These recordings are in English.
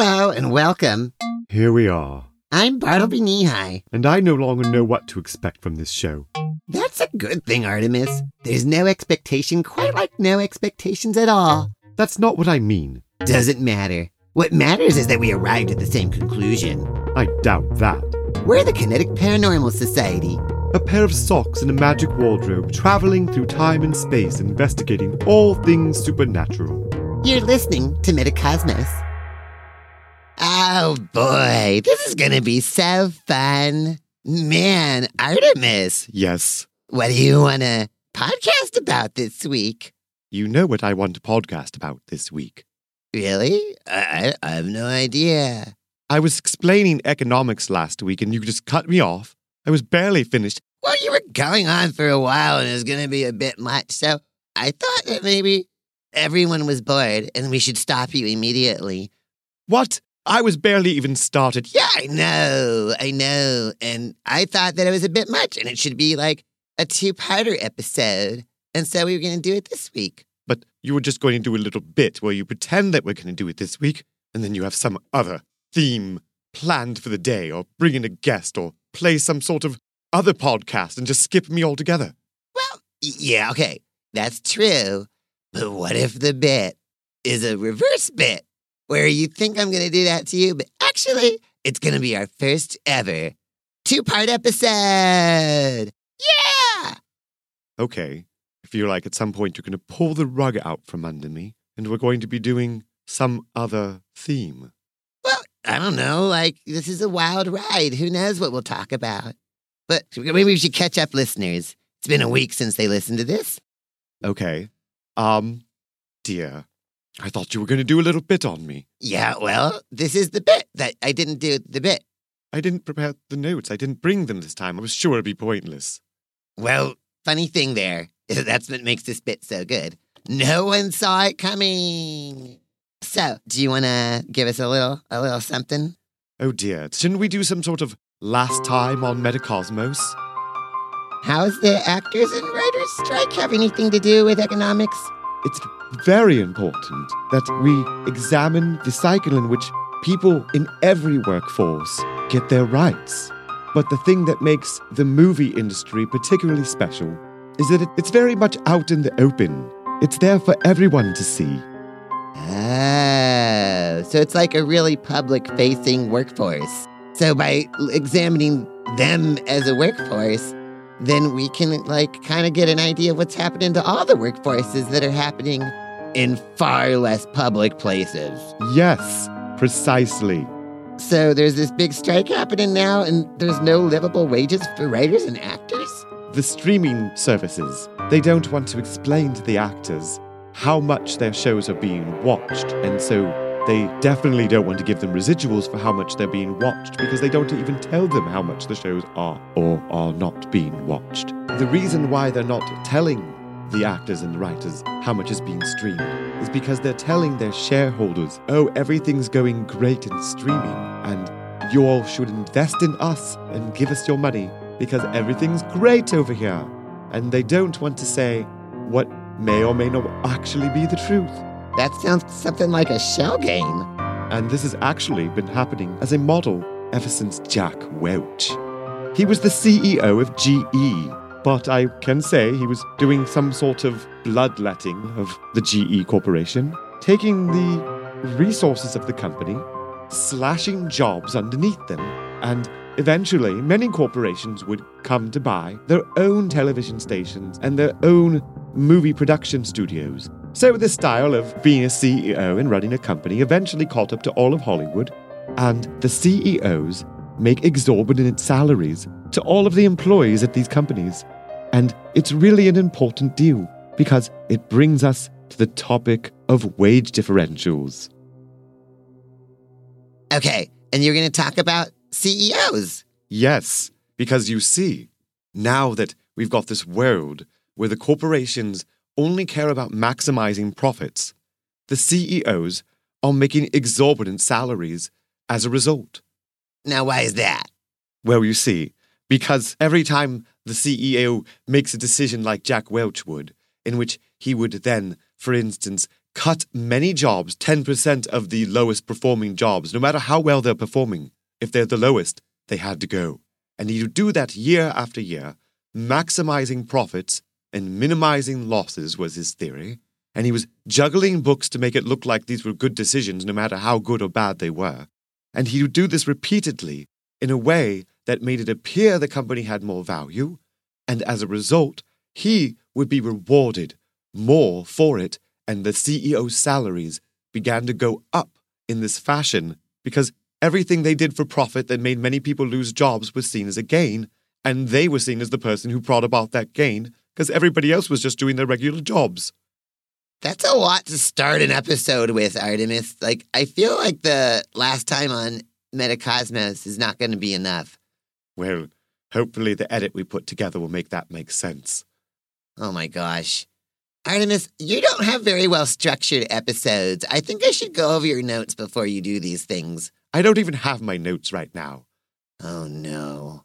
Hello and welcome. Here we are. I'm Bartleby Neehi And I no longer know what to expect from this show. That's a good thing, Artemus. There's no expectation quite like no expectations at all. That's not what I mean. Doesn't matter. What matters is that we arrived at the same conclusion. I doubt that. We're the Kinetic Paranormal Society. A pair of socks and a magic wardrobe traveling through time and space investigating all things supernatural. You're listening to Metacosmos. Oh boy, this is gonna be so fun. Man, Artemus, Yes, what do you wanna podcast about this week? you know what I want to podcast about this week. Really? I, I I have no idea. I was explaining economics last week and you just cut me off. I was barely finished. Well, you were going on for a while and it was gonna be a bit much, so I thought that maybe everyone was bored and we should stop you immediately. What? I was barely even started. Yeah, I know, I know. And I thought that it was a bit much and it should be like a two parter episode. And so we were going to do it this week. But you were just going to do a little bit where you pretend that we're going to do it this week, and then you have some other theme planned for the day, or bring in a guest, or play some sort of other podcast and just skip me altogether. Well, yeah, okay, that's true. But what if the bit is a reverse bit where you think I'm going to do that to you, but actually it's going to be our first ever two part episode? Yeah! Okay, I feel like at some point you're going to pull the rug out from under me, and we're going to be doing some other theme. Well, I don't know. Like, this is a wild ride. Who knows what we'll talk about? But maybe we should catch up, listeners. It's been a week since they listened to this. Okay. Um, dear, I thought you were going to do a little bit on me. Yeah, well, this is the bit that I didn't do the bit. I didn't prepare the notes. I didn't bring them this time. I was sure it'd be pointless. Well, funny thing there. That's what makes this bit so good. No one saw it coming. So, do you want to give us a little, a little something? Oh dear, shouldn't we do some sort of last time on Metacosmos? How's the actors and writers strike have anything to do with economics? It's very important that we examine the cycle in which people in every workforce get their rights. But the thing that makes the movie industry particularly special is that it's very much out in the open. It's there for everyone to see. Oh, so it's like a really public facing workforce. So by examining them as a workforce, then we can like kind of get an idea of what's happening to all the workforces that are happening in far less public places. Yes, precisely. So there's this big strike happening now and there's no livable wages for writers and actors? The streaming services, they don't want to explain to the actors how much their shows are being watched, and so they definitely don't want to give them residuals for how much they're being watched because they don't even tell them how much the shows are or are not being watched. The reason why they're not telling the actors and the writers how much is being streamed is because they're telling their shareholders, oh, everything's going great in streaming, and you all should invest in us and give us your money because everything's great over here. And they don't want to say what may or may not actually be the truth. That sounds something like a shell game. And this has actually been happening as a model ever since Jack Welch. He was the CEO of GE, but I can say he was doing some sort of bloodletting of the GE Corporation, taking the resources of the company, slashing jobs underneath them, and eventually many corporations would come to buy their own television stations and their own movie production studios. So the style of being a CEO and running a company eventually caught up to all of Hollywood, and the CEOs make exorbitant salaries to all of the employees at these companies. And it's really an important deal because it brings us to the topic of wage differentials. Okay, and you're going to talk about CEOs. Yes, because you see, now that we've got this world where the corporations only care about maximizing profits, the CEOs are making exorbitant salaries as a result. Now, why is that? Well, you see, because every time the CEO makes a decision like Jack Welch would, in which he would then, for instance, cut many jobs, 10% of the lowest performing jobs, no matter how well they're performing. If they're the lowest, they had to go. And he would do that year after year, maximizing profits and minimizing losses was his theory. And he was juggling books to make it look like these were good decisions, no matter how good or bad they were. And he would do this repeatedly in a way that made it appear the company had more value. And as a result, he would be rewarded more for it. And the CEO's salaries began to go up in this fashion because everything they did for profit that made many people lose jobs was seen as a gain. And they were seen as the person who brought about that gain because everybody else was just doing their regular jobs. That's a lot to start an episode with, Artemus. Like, I feel like the last time on Metacosmos is not going to be enough. Well, hopefully the edit we put together will make that make sense. Oh my gosh. Artemus, you don't have very well structured episodes. I think I should go over your notes before you do these things. I don't even have my notes right now. Oh no.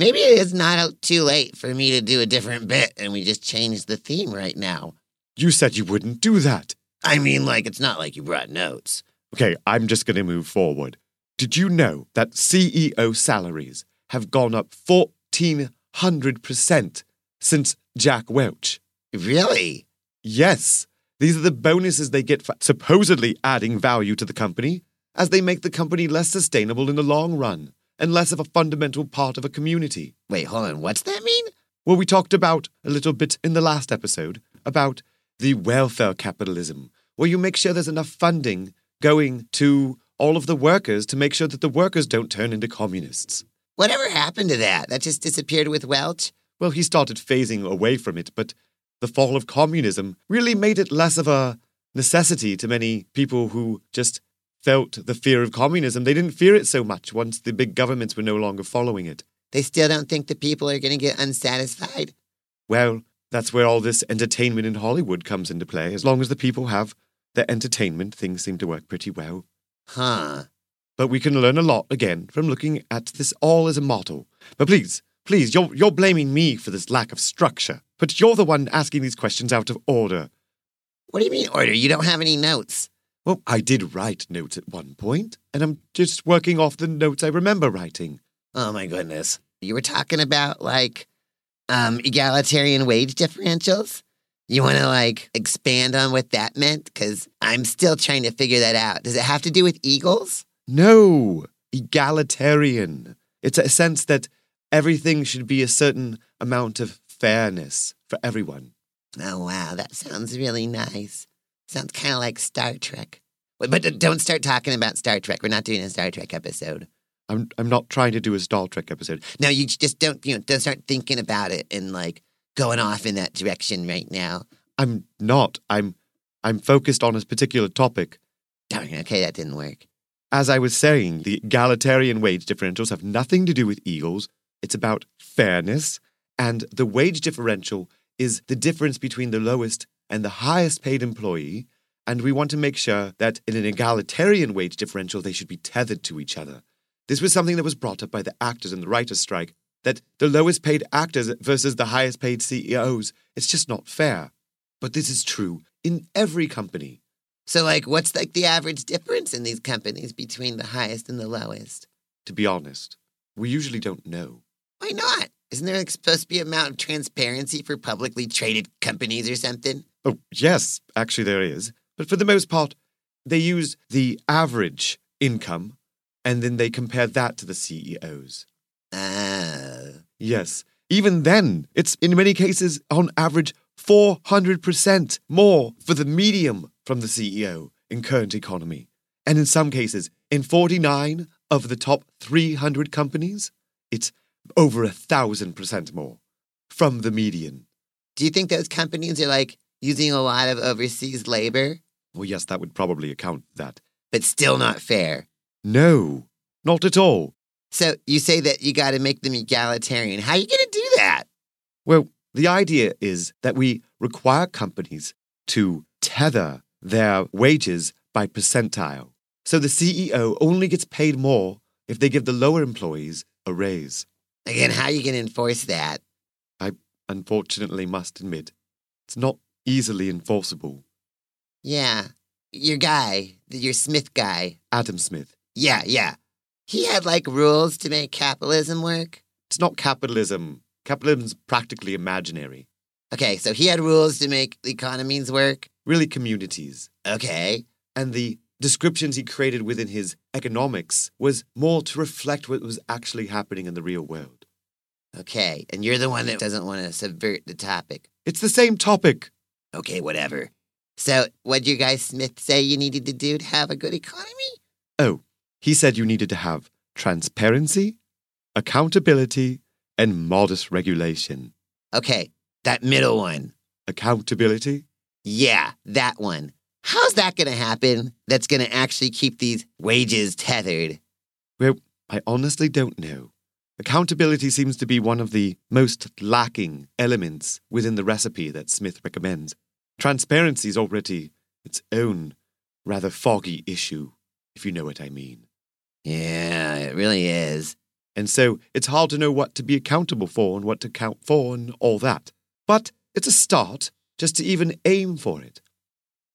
Maybe it is not too late for me to do a different bit and we just change the theme right now. You said you wouldn't do that. I mean, like, it's not like you brought notes. Okay, I'm just going to move forward. Did you know that CEO salaries have gone up 1,400% since Jack Welch? Really? Yes. These are the bonuses they get for supposedly adding value to the company, as they make the company less sustainable in the long run and less of a fundamental part of a community. Wait, hold on. What's that mean? Well, we talked about a little bit in the last episode about the welfare capitalism, where you make sure there's enough funding going to all of the workers to make sure that the workers don't turn into communists. Whatever happened to that? That just disappeared with Welch? Well, he started phasing away from it, but the fall of communism really made it less of a necessity to many people who just felt the fear of communism. They didn't fear it so much once the big governments were no longer following it. They still don't think the people are going to get unsatisfied? Well, that's where all this entertainment in Hollywood comes into play. As long as the people have their entertainment, things seem to work pretty well. Huh. But we can learn a lot again from looking at this all as a model. But please, please, you're, you're blaming me for this lack of structure. But you're the one asking these questions out of order. What do you mean, order? You don't have any notes. Well, I did write notes at one point, and I'm just working off the notes I remember writing. Oh my goodness. You were talking about like um, egalitarian wage differentials. You want to like expand on what that meant? Because I'm still trying to figure that out. Does it have to do with eagles? No, egalitarian. It's a sense that everything should be a certain amount of fairness for everyone. Oh, wow. That sounds really nice. Sounds kind of like Star Trek. But, but don't start talking about Star Trek. We're not doing a Star Trek episode. I'm I'm not trying to do a Star Trek episode. No, you just don't you know don't start thinking about it and like going off in that direction right now. I'm not. I'm I'm focused on a particular topic. Darn, okay, that didn't work. As I was saying, the egalitarian wage differentials have nothing to do with eagles. It's about fairness, and the wage differential is the difference between the lowest and the highest paid employee. And we want to make sure that in an egalitarian wage differential, they should be tethered to each other. This was something that was brought up by the actors in the writers' strike that the lowest paid actors versus the highest paid CEOs, it's just not fair. But this is true in every company. So, like, what's like the average difference in these companies between the highest and the lowest? To be honest, we usually don't know. Why not? Isn't there like, supposed to be a amount of transparency for publicly traded companies or something? Oh, yes, actually there is. But for the most part, they use the average income and then they compare that to the CEOs. Ah. Yes. Even then, it's in many cases on average 400% more for the medium from the CEO in current economy. And in some cases, in 49 of the top 300 companies, it's over a thousand percent more from the median. Do you think those companies are like using a lot of overseas labor? Well, yes, that would probably account for that. But still not fair. No, not at all. So you say that you got to make them egalitarian. How are you going to do that? Well, the idea is that we require companies to tether their wages by percentile. So the CEO only gets paid more if they give the lower employees a raise. Again, how are you going to enforce that? I unfortunately must admit, it's not easily enforceable. Yeah. Your guy, your Smith guy. Adam Smith. Yeah, yeah. He had like rules to make capitalism work. It's not capitalism. Capitalism's practically imaginary. Okay, so he had rules to make economies work. Really, communities. Okay. And the descriptions he created within his economics was more to reflect what was actually happening in the real world. Okay, and you're the one that doesn't want to subvert the topic. It's the same topic. Okay, whatever. So, what'd your guy Smith say you needed to do to have a good economy? Oh, he said you needed to have transparency, accountability, and modest regulation. Okay, that middle one. Accountability? Yeah, that one. How's that going to happen that's going to actually keep these wages tethered? Well, I honestly don't know. Accountability seems to be one of the most lacking elements within the recipe that Smith recommends. Transparency is already its own rather foggy issue, if you know what I mean. Yeah, it really is. And so it's hard to know what to be accountable for and what to count for and all that. But it's a start just to even aim for it.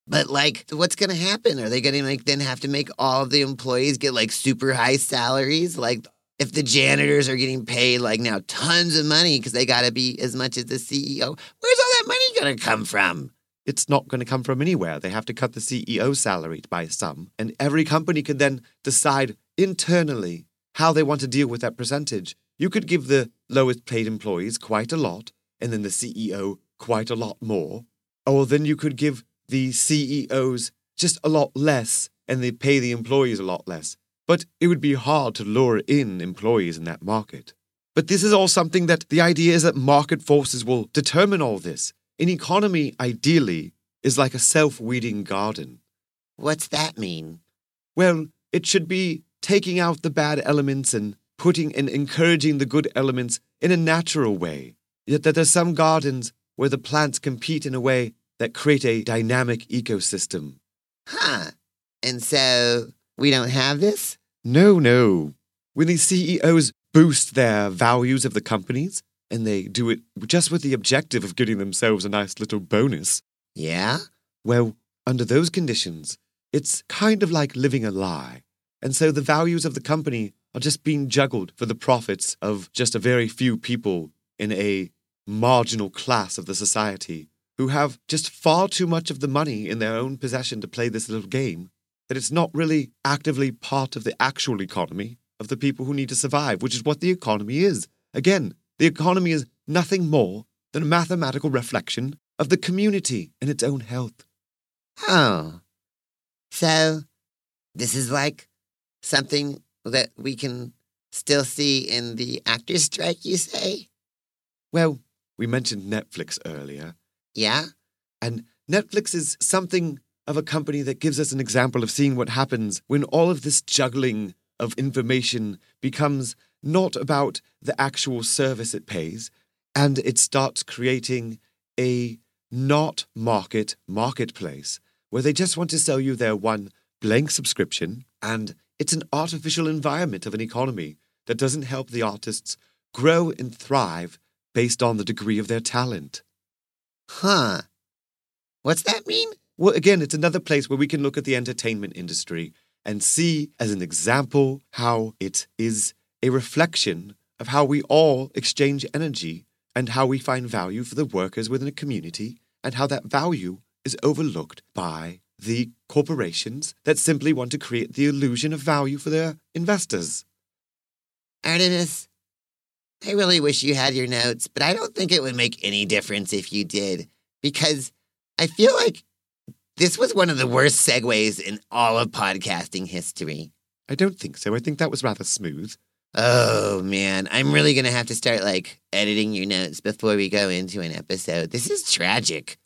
But like, what's going to happen? Are they going to like then have to make all of the employees get like super high salaries? Like, if the janitors are getting paid like now tons of money because they got to be as much as the CEO, where's all that money going to come from? It's not going to come from anywhere. They have to cut the CEO salary by some, and every company can then decide internally how they want to deal with that percentage. You could give the lowest paid employees quite a lot, and then the CEO quite a lot more. Or then you could give the CEOs just a lot less and they pay the employees a lot less. But it would be hard to lure in employees in that market. But this is all something that the idea is that market forces will determine all this. An economy, ideally, is like a self weeding garden. What's that mean? Well, it should be taking out the bad elements and putting and encouraging the good elements in a natural way. Yet that there's some gardens where the plants compete in a way that create a dynamic ecosystem. Huh. And so we don't have this? No, no. When these CEOs boost their values of the companies, and they do it just with the objective of getting themselves a nice little bonus, Yeah? well, under those conditions, it's kind of like living a lie. And so the values of the company are just being juggled for the profits of just a very few people in a marginal class of the society who have just far too much of the money in their own possession to play this little game that it's not really actively part of the actual economy of the people who need to survive, which is what the economy is. Again, the economy is nothing more than a mathematical reflection of the community and its own health. Oh. So this is like something that we can still see in the actors' strike, you say? Well, we mentioned Netflix earlier, Yeah? and Netflix is something of a company that gives us an example of seeing what happens when all of this juggling of information becomes not about the actual service it pays, and it starts creating a not market marketplace where they just want to sell you their one blank subscription, and it's an artificial environment of an economy that doesn't help the artists grow and thrive based on the degree of their talent. Huh. What's that mean? Well, again, it's another place where we can look at the entertainment industry and see as an example how it is a reflection of how we all exchange energy and how we find value for the workers within a community and how that value is overlooked by the corporations that simply want to create the illusion of value for their investors. Artemus, I really wish you had your notes, but I don't think it would make any difference if you did, because I feel like this was one of the worst segues in all of podcasting history. I don't think so. I think that was rather smooth. Oh man, I'm really gonna have to start like editing your notes before we go into an episode. This is tragic.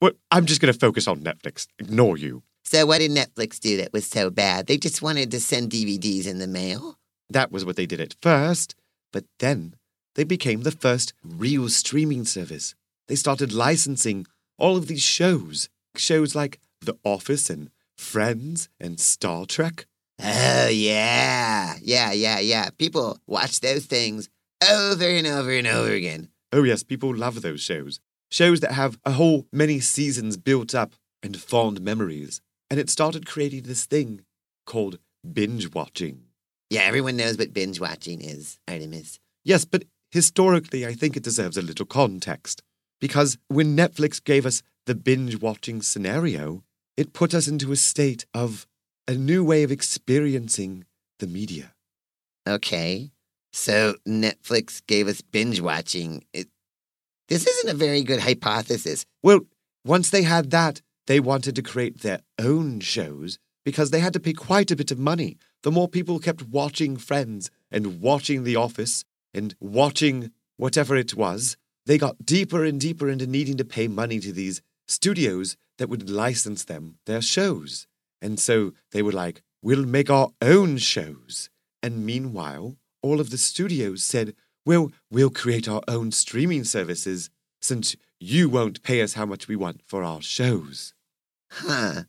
Well, I'm just going to focus on Netflix. Ignore you. So, what did Netflix do that was so bad? They just wanted to send DVDs in the mail. That was what they did at first, but then they became the first real streaming service. They started licensing all of these shows, shows like The Office and Friends and Star Trek. Oh, yeah. Yeah, yeah, yeah. People watch those things over and over and over again. Oh, yes, people love those shows. Shows that have a whole many seasons built up and fond memories, and it started creating this thing called binge watching. Yeah, everyone knows what binge watching is, Artemus. Yes, but historically, I think it deserves a little context. Because when Netflix gave us the binge watching scenario, it put us into a state of a new way of experiencing the media. Okay. So Netflix gave us binge watching. It, this isn't a very good hypothesis. Well, once they had that, they wanted to create their own shows because they had to pay quite a bit of money. The more people kept watching Friends and watching The Office and watching whatever it was, they got deeper and deeper into needing to pay money to these studios that would license them their shows. And so they were like, we'll make our own shows. And meanwhile, all of the studios said, well, we'll create our own streaming services since you won't pay us how much we want for our shows. Huh.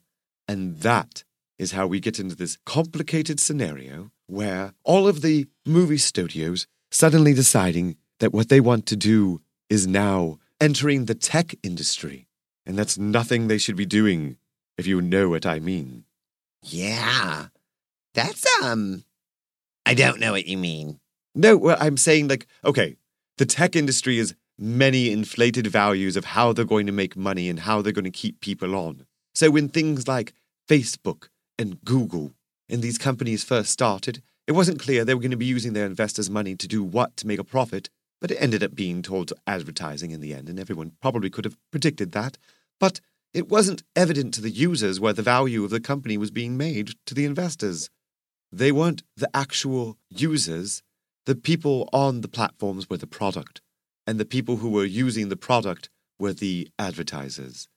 And that is how we get into this complicated scenario where all of the movie studios suddenly deciding that what they want to do is now entering the tech industry. And that's nothing they should be doing, if you know what I mean. Yeah. That's, um, I don't know what you mean. No, well, I'm saying, like, okay, the tech industry is many inflated values of how they're going to make money and how they're going to keep people on. So when things like Facebook and Google and these companies first started, it wasn't clear they were going to be using their investors' money to do what to make a profit, but it ended up being towards advertising in the end, and everyone probably could have predicted that. But it wasn't evident to the users where the value of the company was being made to the investors. They weren't the actual users. The people on the platforms were the product, and the people who were using the product were the advertisers.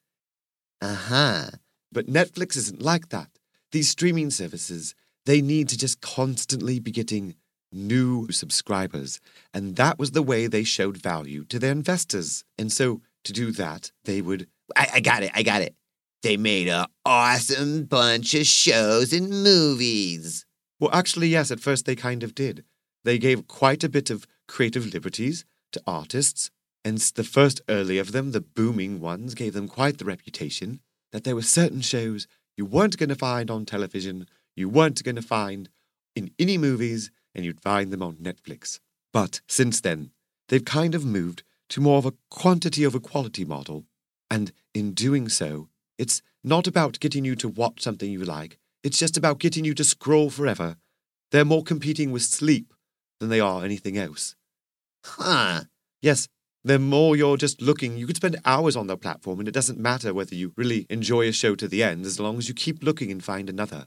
Uh huh. But Netflix isn't like that. These streaming services, they need to just constantly be getting new subscribers. And that was the way they showed value to their investors. And so to do that, they would. I, I got it. I got it. They made a awesome bunch of shows and movies. Well, actually, yes, at first they kind of did. They gave quite a bit of creative liberties to artists. And the first early of them, the booming ones, gave them quite the reputation that there were certain shows you weren't going to find on television, you weren't going to find in any movies, and you'd find them on Netflix. But since then, they've kind of moved to more of a quantity over quality model. And in doing so, it's not about getting you to watch something you like, it's just about getting you to scroll forever. They're more competing with sleep than they are anything else. Huh. Yes, the more you're just looking, you could spend hours on their platform, and it doesn't matter whether you really enjoy a show to the end as long as you keep looking and find another.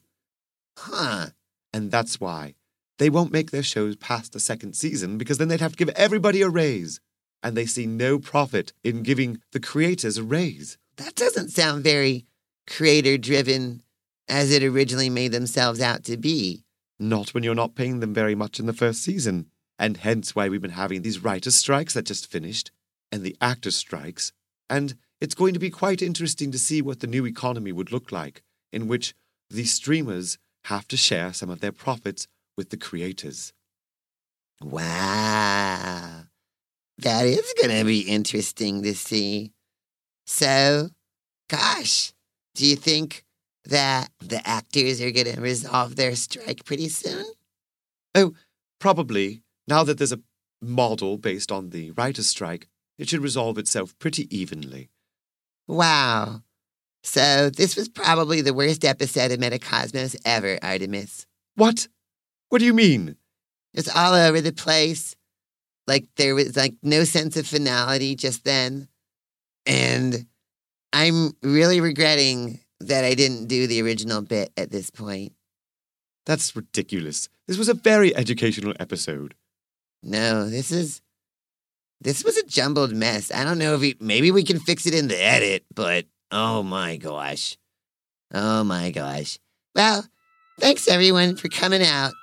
Huh. And that's why they won't make their shows past the second season because then they'd have to give everybody a raise. And they see no profit in giving the creators a raise. That doesn't sound very creator driven as it originally made themselves out to be. Not when you're not paying them very much in the first season. And hence why we've been having these writers' strikes that just finished and the actors' strikes. And it's going to be quite interesting to see what the new economy would look like, in which the streamers have to share some of their profits with the creators. Wow. That is going to be interesting to see. So, gosh, do you think that the actors are going to resolve their strike pretty soon? Oh, probably. Now that there's a model based on the writer's strike, it should resolve itself pretty evenly. Wow. So, this was probably the worst episode of Metacosmos ever, Artemus. What? What do you mean? It's all over the place. Like, there was like no sense of finality just then. And I'm really regretting that I didn't do the original bit at this point. That's ridiculous. This was a very educational episode. No, this is. This was a jumbled mess. I don't know if we. Maybe we can fix it in the edit, but oh my gosh. Oh my gosh. Well, thanks everyone for coming out.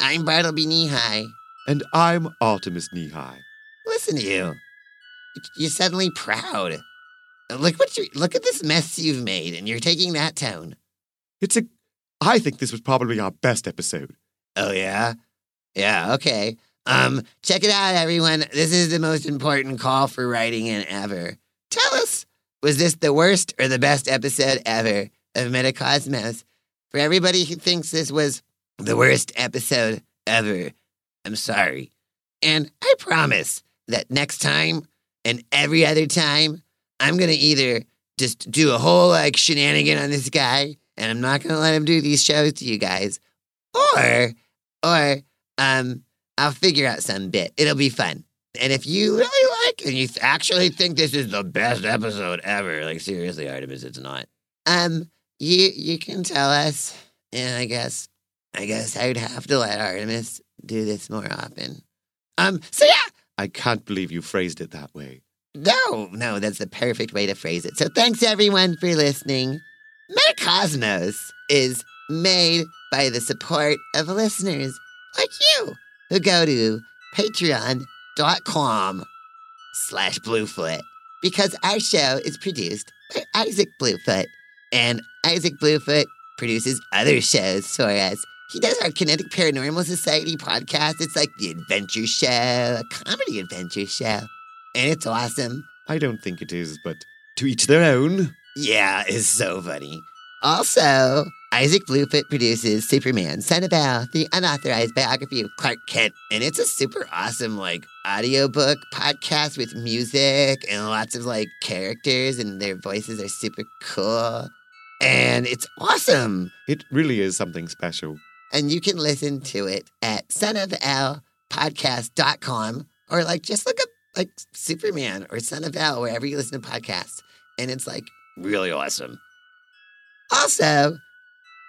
I'm Bartleby Neehi And I'm Artemus Neehi Listen to you. You're suddenly proud. Look what you look at this mess you've made, and you're taking that tone. It's a. I think this was probably our best episode. Oh yeah, yeah. Okay. Um, check it out, everyone. This is the most important call for writing in ever. Tell us Was this the worst or the best episode ever of Metacosmos? For everybody who thinks this was the worst episode ever, I'm sorry. And I promise that next time and every other time, I'm going to either just do a whole like shenanigan on this guy and I'm not going to let him do these shows to you guys. Or, or, um, I'll figure out some bit. It'll be fun. And if you really like and you actually think this is the best episode ever, like seriously, Artemus, it's not. Um, you you can tell us, and I guess I guess I would have to let Artemus do this more often. Um, so yeah, I can't believe you phrased it that way. no, no, that's the perfect way to phrase it. So thanks everyone for listening. Metacosmos is made by the support of listeners like you who go to patreon.com slash bluefoot because our show is produced by Isaac Bluefoot and Isaac Bluefoot produces other shows for us. He does our Kinetic Paranormal Society podcast. It's like the adventure show, a comedy adventure show. And it's awesome. I don't think it is, but to each their own. Yeah, it's so funny. Also, Isaac Bluefoot produces Superman, Son of Al, the unauthorized biography of Clark Kent. And it's a super awesome, like, audiobook podcast with music and lots of, like, characters, and their voices are super cool. And it's awesome. It really is something special. And you can listen to it at sonofalpodcast.com or, like, just look up, like, Superman or Son of Al wherever you listen to podcasts. And it's, like, really awesome. Also,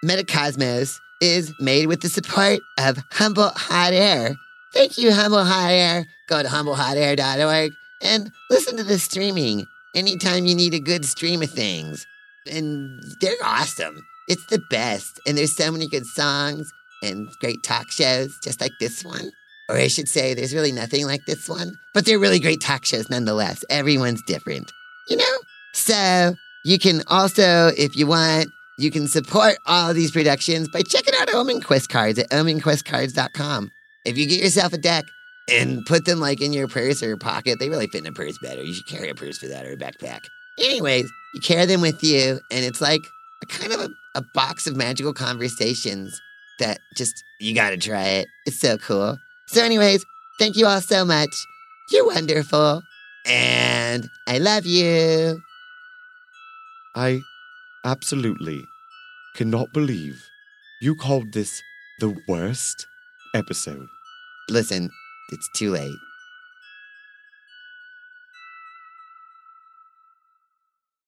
Metacosmos is made with the support of Humble Hot Air. Thank you, Humble Hot Air. Go to humblehotair.org and listen to the streaming anytime you need a good stream of things. And they're awesome. It's the best. And there's so many good songs and great talk shows, just like this one. Or I should say, there's really nothing like this one, but they're really great talk shows nonetheless. Everyone's different, you know? So you can also, if you want, you can support all these productions by checking out Omen Quest cards at omenquestcards.com. If you get yourself a deck and put them like in your purse or your pocket, they really fit in a purse better. You should carry a purse for that or a backpack. Anyways, you carry them with you, and it's like a kind of a, a box of magical conversations that just, you gotta try it. It's so cool. So, anyways, thank you all so much. You're wonderful. And I love you. I absolutely cannot believe you called this the worst episode. Listen, it's too late.